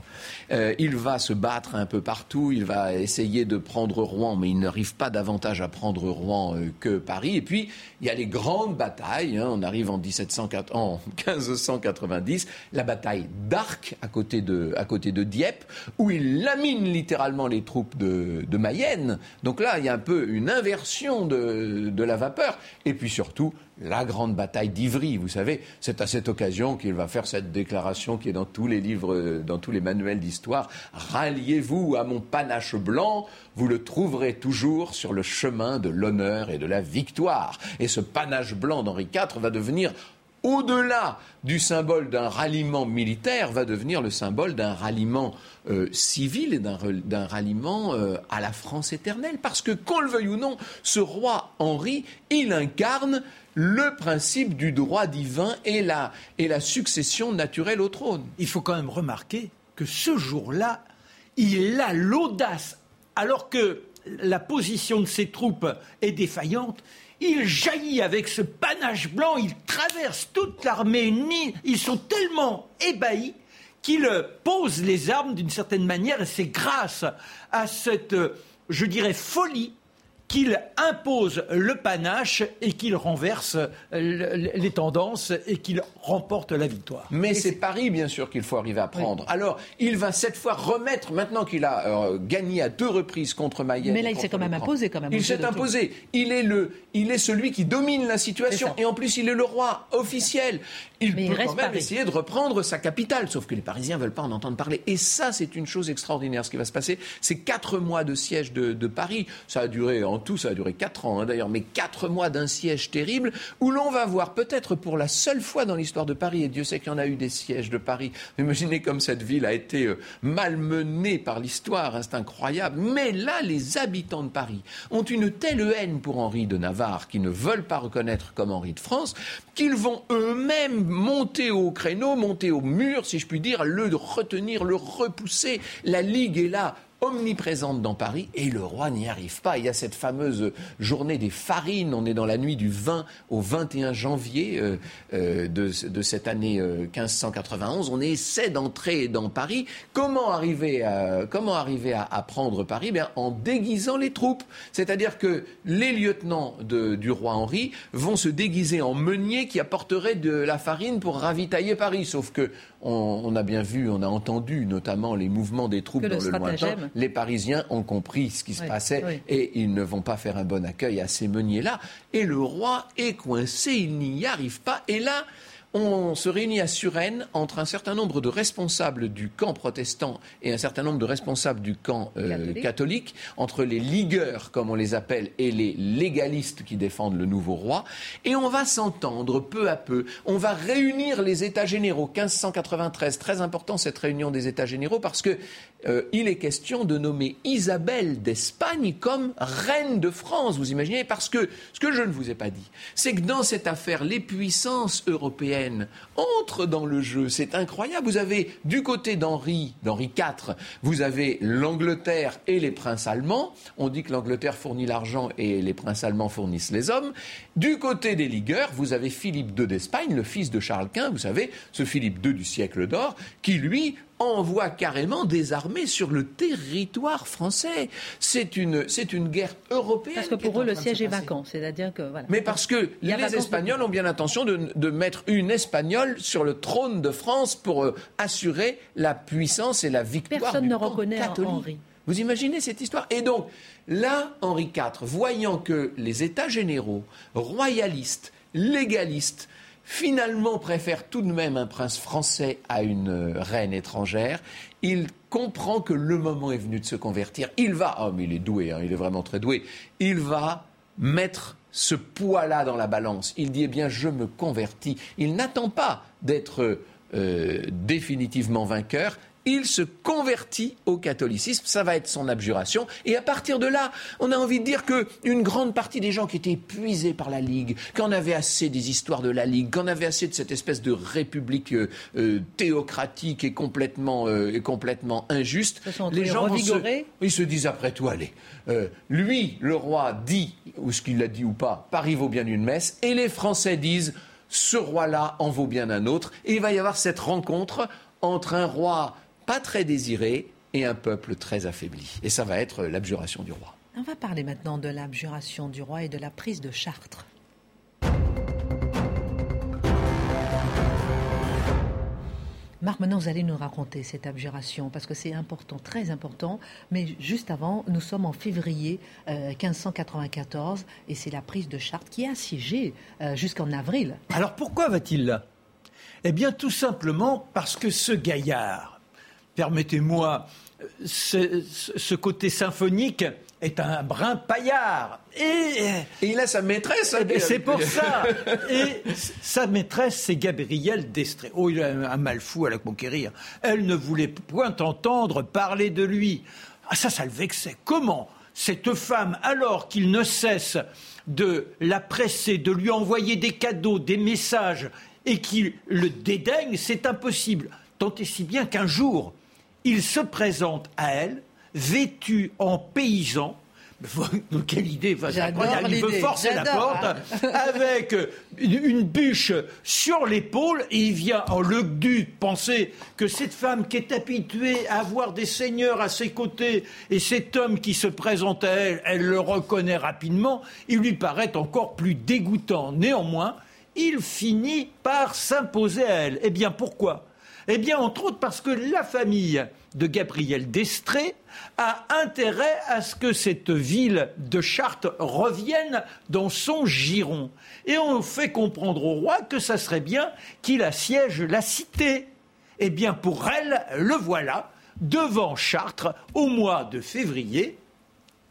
Euh, il va se battre un peu partout, il va essayer de prendre Rouen, mais il n'arrive pas davantage à prendre Rouen euh, que Paris. Et puis, il y a les grandes batailles. Hein. on arrive en, 1704, en 1590, la bataille d'Arc à côté de, à côté de Dieppe, où il lamine littéralement les troupes de, de Mayenne. Donc là, il y a un peu une inversion de, de la vapeur. Et puis surtout, la grande bataille d'Ivry. Vous savez, c'est à cette occasion qu'il va faire cette déclaration qui est dans tous les livres, dans tous les manuels d'histoire. Ralliez-vous à mon panache blanc, vous le trouverez toujours sur le chemin de l'honneur et de la victoire. Et ce panache blanc d'Henri IV va devenir au-delà du symbole d'un ralliement militaire, va devenir le symbole d'un ralliement euh, civil et d'un ralliement euh, à la France éternelle. Parce que, qu'on le veuille ou non, ce roi Henri, il incarne le principe du droit divin et la, et la succession naturelle au trône. Il faut quand même remarquer que ce jour-là, il a l'audace, alors que la position de ses troupes est défaillante, il jaillit avec ce panache blanc, il traverse toute l'armée ils sont tellement ébahis qu'il pose les armes d'une certaine manière, et c'est grâce à cette, je dirais, folie qu'il impose le panache et qu'il renverse les tendances et qu'il remporte la victoire. Mais c'est Paris, bien sûr, qu'il faut arriver à prendre. Alors, il va cette fois remettre, maintenant qu'il a euh, gagné à deux reprises contre Mayenne. Mais là, il s'est quand même imposé, quand même. Il s'est imposé. Il est, le, il est celui qui domine la situation. Et en plus, il est le roi officiel. Il peut quand même essayer de reprendre sa capitale. Sauf que les Parisiens ne veulent pas en entendre parler. Et ça, c'est une chose extraordinaire. Ce qui va se passer, c'est quatre mois de siège de, de Paris. Ça a duré en tout, ça a duré quatre ans hein, d'ailleurs, mais quatre mois d'un siège terrible où l'on va voir peut-être pour la seule fois dans l'histoire de Paris, et Dieu sait qu'il y en a eu des sièges de Paris, imaginez comme cette ville a été euh, malmenée par l'histoire, hein, c'est incroyable. Mais là, les habitants de Paris ont une telle haine pour Henri de Navarre qu'ils ne veulent pas reconnaître comme Henri de France qu'ils vont eux-mêmes monter au créneau, monter au mur, si je puis dire, le retenir, le repousser. La Ligue est là omniprésente dans Paris et le roi n'y arrive pas. Il y a cette fameuse journée des farines. On est dans la nuit du 20 au 21 janvier euh, euh, de, cette année 1591. Euh, On essaie d'entrer dans Paris. Comment arriver à, comment arriver à, prendre Paris? Bien, En déguisant les troupes. C'est-à-dire que les lieutenants du roi Henri vont se déguiser en meuniers qui apporteraient de la farine pour ravitailler Paris. Sauf que on, a bien vu, on a entendu notamment les mouvements des troupes dans le, lointain. Les Parisiens ont compris ce qui se passait et ils ne vont pas faire un bon accueil à ces meuniers-là. Et le roi est coincé, il n'y arrive pas. Et là, on se réunit à Suresnes entre un certain nombre de responsables du camp protestant et un certain nombre de responsables du camp euh, catholique. entre les ligueurs, comme on les appelle, et les légalistes qui défendent le nouveau roi. Et on va s'entendre peu à peu. On va réunir les États généraux. 1593, très important cette réunion des États généraux parce que euh, il est question de nommer Isabelle d'Espagne comme reine de France, vous imaginez Parce que ce que je ne vous ai pas dit, c'est que dans cette affaire, les puissances européennes entrent dans le jeu. C'est incroyable. Vous avez du côté d'Henri, d'Henri IV, vous avez l'Angleterre et les princes allemands. On dit que l'Angleterre fournit l'argent et les princes allemands fournissent les hommes. Du côté des ligueurs, vous avez Philippe II d'Espagne, le fils de Charles Quint, vous savez, ce Philippe II du siècle d'or, qui lui envoie carrément des armées sur le territoire français. C'est une, c'est une guerre européenne. Parce que pour eux, le siège est vacant. C'est-à-dire que, voilà. Mais parce que les Espagnols ont bien l'intention de, de, mettre une Espagnole sur le trône de France pour euh, assurer la puissance et la victoire Personne ne reconnaît Henri. Vous imaginez cette histoire? Et donc, là, Henri IV, voyant que les États généraux, royalistes, légalistes, finalement préfère tout de même un prince français à une euh, reine étrangère, il comprend que le moment est venu de se convertir. Il va, oh mais il est doué, hein, il est vraiment très doué, il va mettre ce poids-là dans la balance. Il dit, eh bien, je me convertis. Il n'attend pas d'être euh, définitivement vainqueur, il se convertit au catholicisme, ça va être son abjuration, et à partir de là, on a envie de dire que une grande partie des gens qui étaient épuisés par la Ligue, qu'on avait assez des histoires de la Ligue, qu'on avait assez de cette espèce de république euh, euh, théocratique et complètement, euh, complètement injuste, les gens ils se disent après tout, allez, lui, le roi, dit, ou ce qu'il a dit ou pas, Paris vaut bien une messe, et les Français disent, ce roi-là en vaut bien un autre, et il va y avoir cette rencontre entre un roi pas très désiré et un peuple très affaibli. Et ça va être l'abjuration du roi. On va parler maintenant de l'abjuration du roi et de la prise de Chartres. Marc, maintenant vous allez nous raconter cette abjuration parce que c'est important, très important. Mais juste avant, nous sommes en février 1594 euh, et c'est la prise de Chartres qui est assiégée euh, jusqu'en avril. Alors pourquoi va-t-il là? Eh bien tout simplement parce que ce gaillard, permettez-moi, ce, côté symphonique est un brin paillard. Et, il a sa maîtresse. Hein, c'est pour ça. Et sa maîtresse, c'est Gabrielle d'Estrée. Oh, il a un mal fou à la conquérir. Elle ne voulait point entendre parler de lui. Ah, ça, ça le vexait. Comment cette femme, alors qu'il ne cesse de la presser, de lui envoyer des cadeaux, des messages, et qu'il le dédaigne, c'est impossible. Tant et si bien qu'un jour, il se présente à elle, vêtu en paysan, quelle idée incroyable. Il veut forcer la porte avec une, bûche sur l'épaule et il vient en le du penser que cette femme qui est habituée à avoir des seigneurs à ses côtés et cet homme qui se présente à elle, elle le reconnaît rapidement, il lui paraît encore plus dégoûtant. Néanmoins, il finit par s'imposer à elle. Eh bien pourquoi? Eh bien, entre autres parce que la famille de Gabriel d'Estrée a intérêt à ce que cette ville de Chartres revienne dans son giron. Et on fait comprendre au roi que ça serait bien qu'il assiège la cité. Eh bien, pour elle, le voilà, devant Chartres, au mois de février,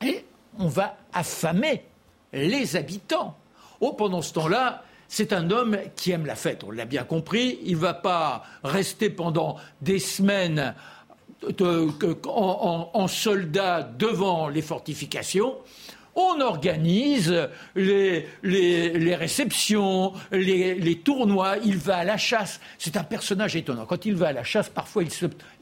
et on va affamer les habitants. Oh, pendant ce temps-là, c'est un homme qui aime la fête, on l'a bien compris. Il ne va pas rester pendant des semaines euh, en soldat devant les fortifications on organise les, réceptions, les, tournois, il va à la chasse. C'est un personnage étonnant. Quand il va à la chasse, parfois il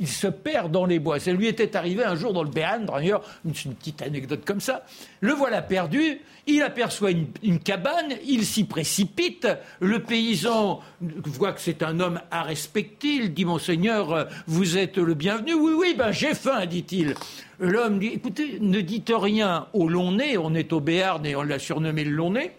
se, perd dans les bois. Ça lui était arrivé un jour dans le Béarn, d'ailleurs, une, petite anecdote comme ça. Le voilà perdu, il aperçoit une, cabane, il s'y précipite. Le paysan voit que c'est un homme à respecter. Il dit Monseigneur, vous êtes le bienvenu. Oui, oui, ben j'ai faim, dit-il. L'homme dit écoutez, ne dites rien au long nez, on est au Béarn et on l'a surnommé le long nez,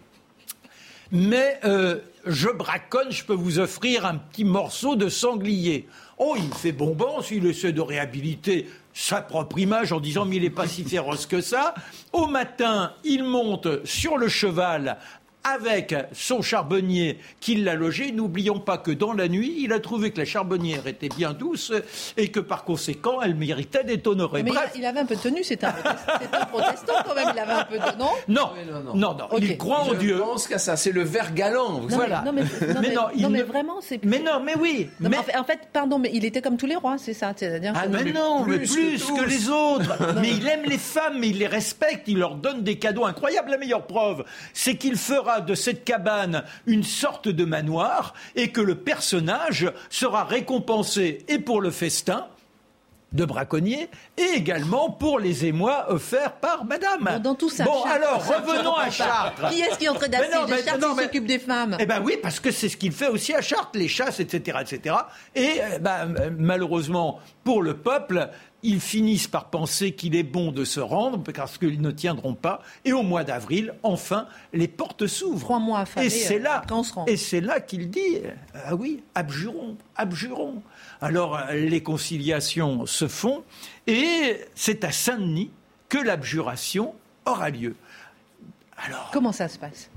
mais euh, je braconne, je peux vous offrir un petit morceau de sanglier. Oh, il fait bonbon s'il essaie de réhabiliter sa propre image en disant mais il n'est pas si féroce que ça. Au matin, il monte sur le cheval avec son charbonnier qui l'a logé. N'oublions pas que dans la nuit, il a trouvé que la charbonnière était bien douce et que par conséquent, elle méritait d'être honorée. Mais Bref. il, avait un peu de tenue, c'était un, protestant quand même, il avait un peu de... Non? Non, Oui, non, non. non, non, Ok. il croit en Je Dieu. pense qu'à ça, c'est le vert galant. vous Non, savez. Voilà. mais, non, mais, non, Mais mais, non, il non, mais ne- vraiment, c'est... Mais non, mais oui. Non, mais mais... en, fait, pardon, mais il était comme tous les rois, c'est ça C'est-à-dire Ah que- non, Mais mais non, mais plus plus, que les autres. mais il aime les femmes, mais il les respecte, il leur donne des cadeaux incroyables. La meilleure preuve, c'est qu'il fera de cette cabane une sorte de manoir et que le personnage sera récompensé et pour le festin de braconnier et également pour les émois offerts par madame. Bon, dans tout ça, Bon, Chartres, alors, revenons à. Chartres. Qui est-ce qui est en train Mais d'assis non, mais- de Chartres mais- s'occupe des femmes Eh ben oui, parce que c'est ce qu'il fait aussi à Chartres, les chasses, etc., etc. Et eh ben, euh, malheureusement pour le peuple, ils finissent par penser qu'il est bon de se rendre parce qu'ils ne tiendront pas. Et au mois d'avril, enfin, les portes s'ouvrent. Trois mois affamés, Et c'est euh, là, rend. et c'est là qu'il dit, euh, ah oui, abjurons, abjurons. Alors euh, les conciliations se font et c'est à Saint-Denis que l'abjuration aura lieu. Alors, Comment ça se passe?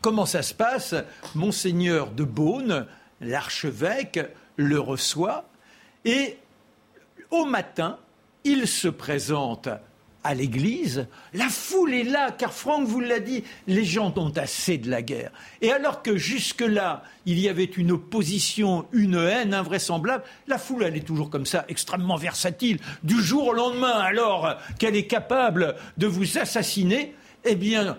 Comment ça se passe? Monseigneur de Beaune, l'archevêque, le reçoit et au matin, il se présente à l'église. La foule est là, car Franck vous l'a dit, les gens ont assez de la guerre. Et alors que jusque-là, il y avait une opposition, une haine invraisemblable, la foule, elle est toujours comme ça, extrêmement versatile. Du jour au lendemain, alors qu'elle est capable de vous assassiner, eh bien,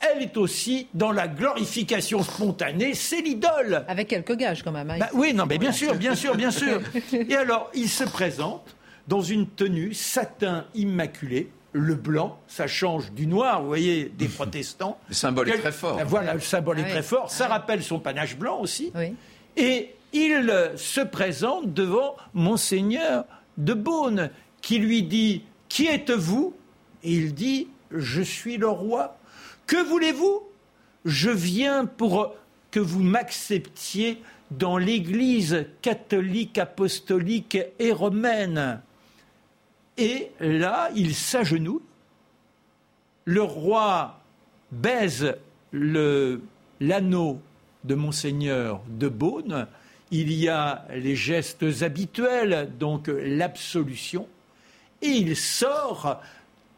elle est aussi dans la glorification spontanée, c'est l'idole. Avec quelques gages quand même. hein. Bah oui, non, mais bien sûr, bien sûr, bien sûr. Et alors, il se présente dans une tenue satin immaculé. Le blanc, ça change du noir, vous voyez, des protestants. Le symbole est très fort. Voilà, le symbole Ah est oui. très fort. Ça Ah oui. rappelle son panache blanc aussi. Oui. Et il se présente devant Monseigneur de Beaune, qui lui dit Qui êtes-vous Et il dit Je suis le roi. Que voulez-vous? Je viens pour que vous m'acceptiez dans l'Église catholique, apostolique et romaine. Et là, il s'agenouille. Le roi baise l'anneau de Monseigneur de Beaune. Il y a les gestes habituels, donc l'absolution. Et il sort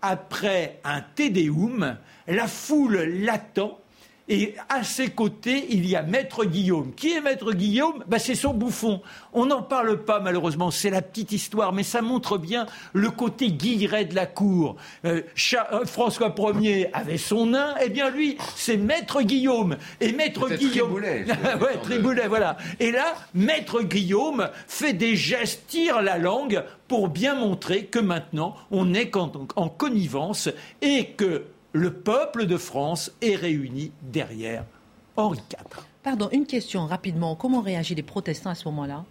après un Tédéum. La foule l'attend. Et à ses côtés, il y a Maître Guillaume. Qui est Maître Guillaume Ben, C'est son bouffon. On n'en parle pas, malheureusement. C'est la petite histoire, mais ça montre bien le côté guilleret de la cour. Euh, euh, François Ier avait son nain. Eh bien, lui, c'est Maître Guillaume. Et Maître Guillaume. Triboulet, ouais. Triboulet, voilà. Et là, Maître Guillaume fait des gestes, tire la langue pour bien montrer que maintenant, on est en, en connivence et que le peuple de France est réuni derrière Henri IV. Pardon, une question rapidement. Comment réagissent les protestants à ce moment-là?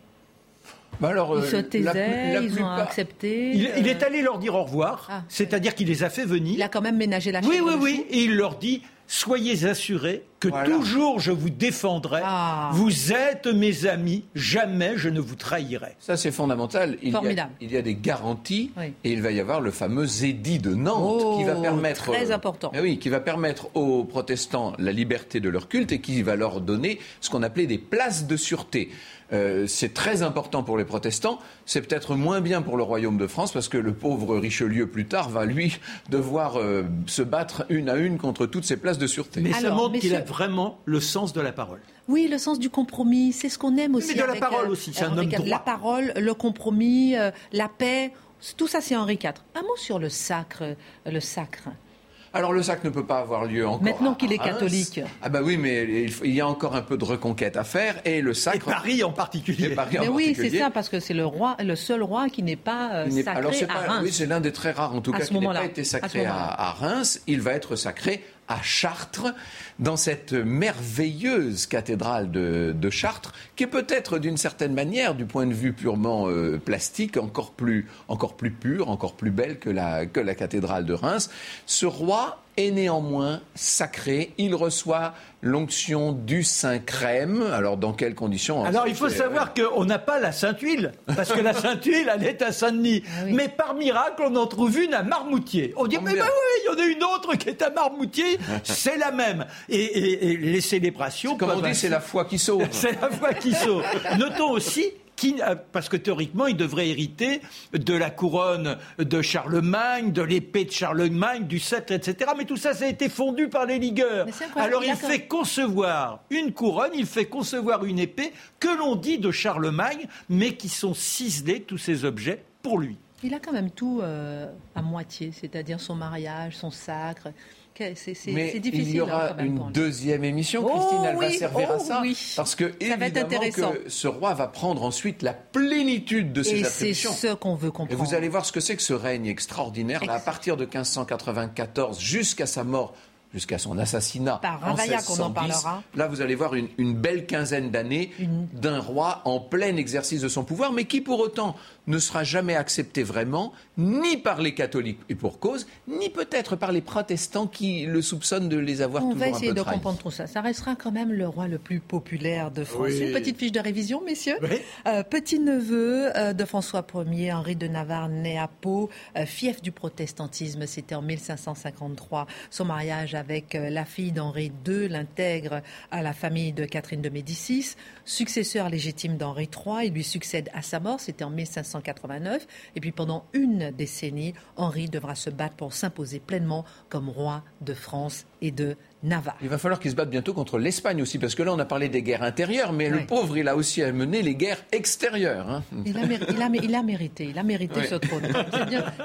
Bah alors, Ils euh, se la taisaient, la ils ont accepté. Il, il euh, est allé leur dire au revoir, Ah, c'est-à-dire qu'il les a fait venir. il a quand même ménagé la Oui, oui, oui. Et il leur dit Soyez assurés que Voilà. toujours je vous défendrai. Ah. Vous êtes mes amis, jamais je ne vous trahirai. Ça, c'est fondamental. Il y, a, Formidable. il y a des garanties Oui. et il va y avoir le fameux édit de Nantes Oh, qui va permettre. très euh, important. eh oui, qui va permettre aux protestants la liberté de leur culte et qui va leur donner ce qu'on appelait des places de sûreté. Euh, c'est très important pour les protestants. C'est peut-être moins bien pour le royaume de France parce que le pauvre Richelieu plus tard va lui devoir euh, se battre une à une contre toutes ces places de sûreté. Mais ça Alors, montre qu'il a vraiment le sens de la parole. Oui, le sens du compromis, c'est ce qu'on aime aussi. de la parole euh, aussi, c'est un Henri homme IV. droit. La parole, le compromis, euh, la paix, tout ça c'est Henri IV. Un mot sur le sacre, euh, le sacre. Alors le sacre ne peut pas avoir lieu encore. Maintenant qu'il est catholique. Ah bah oui, mais il, faut- il y a encore un peu de reconquête à faire et le Et sacre. Paris en particulier. et Paris en Mais oui, c'est ça, parce que c'est le roi, le seul roi qui n'est pas euh, sacré alors c'est à pas- Reims. oui, c'est l'un des très rares, en tout À cas, qui moment-là. pas été sacré à, à Reims. Il va être sacré à Chartres, dans cette merveilleuse cathédrale de, Chartres, qui est peut-être d'une certaine manière, du point de vue purement euh, plastique, encore plus, encore plus pure, encore plus belle que la, que la cathédrale de Reims. Ce roi est néanmoins sacré. Il reçoit l'onction du Saint-Crème. Alors, dans quelles conditions Alors, il faut savoir qu'on n'a pas la Sainte-Huile, parce que la Sainte-Huile, elle est à Saint-Denis. Ah mais par miracle, on en trouve une à Marmoutier. On dit, mais ben oui, il y en a une autre qui est à Marmoutier, c'est la même. Et, les célébrations... Comme on dit, c'est la foi qui sauve. c'est la foi qui sauve. Notons aussi parce que théoriquement, il devrait hériter de la couronne de Charlemagne, de l'épée de Charlemagne, du sceptre, etc. Mais tout ça, ça a été fondu par les ligueurs. Alors il fait concevoir une couronne, il fait concevoir une épée que l'on dit de Charlemagne, mais qui sont ciselés, tous ces objets, pour lui. Il a quand même tout euh, à moitié, c'est-à-dire son mariage, son sacre, c'est difficile. Il y aura hein, une deuxième émission, oh Christine, elle va servir à oh ça. Parce que, évidemment, que ce roi va prendre ensuite la plénitude de ses attributions. Et c'est ce qu'on veut comprendre. Et vous allez voir ce que c'est que ce règne extraordinaire. à partir de 1594 jusqu'à sa mort jusqu'à son assassinat Par en qu'on en parlera. Là, vous allez voir une, belle quinzaine d'années d'un roi en plein exercice de son pouvoir, mais qui pour autant ne sera jamais accepté vraiment, ni par les catholiques, et pour cause, ni peut-être par les protestants qui le soupçonnent de les avoir On toujours va essayer de comprendre tout ça. Ça restera quand même le roi le plus populaire de France. Une petite fiche de révision, messieurs. Euh, petit neveu euh, de François Ier, Henri de Navarre, né à Pau, euh, fief du protestantisme. C'était en 1553. Son mariage avec la fille d'Henri II l'intègre à la famille de Catherine de Médicis. Successeur légitime d'Henri III, il lui succède à sa mort. C'était en 1553. 1989. Et puis pendant une décennie, Henri devra se battre pour s'imposer pleinement comme roi de France et de Navarre. Il va falloir qu'il se batte bientôt contre l'Espagne aussi, parce que là on a parlé des guerres intérieures, mais le pauvre il a aussi à mener les guerres extérieures. Hein. Il, a, il, a, mérité, il a mérité ce trône.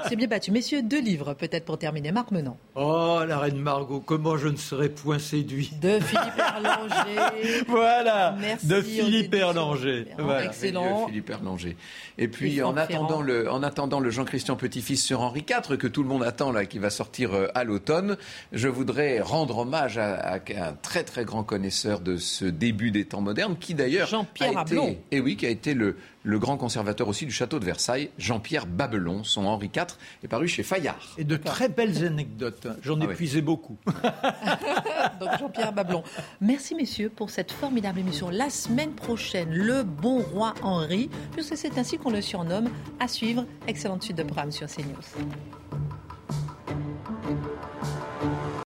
C'est bien, battu. Messieurs, deux livres peut-être pour terminer. Marc Menant. Oh, la reine Margot, comment je ne serais point séduit. De Philippe Erlanger. voilà, Merci de Philippe Erlanger. Excellent. Philippe Erlanger. Et puis en attendant, le, en attendant le Jean-Christian Petit-Fils sur Henri IV, que tout le monde attend là, qui va sortir euh, à l'automne, je voudrais rendre hommage à, un très très grand connaisseur de ce début des temps modernes, qui d'ailleurs Jean-Pierre été, et oui, qui a été le, le grand conservateur aussi du château de Versailles, Jean-Pierre Babelon. Son Henri IV est paru chez Fayard. Et de très belles anecdotes. J'en ai ah puisé beaucoup. Donc Jean-Pierre Babelon. Merci messieurs pour cette formidable émission. La semaine prochaine, le bon roi Henri, puisque c'est ainsi qu'on le surnomme. À suivre. Excellente suite de programme sur CNews.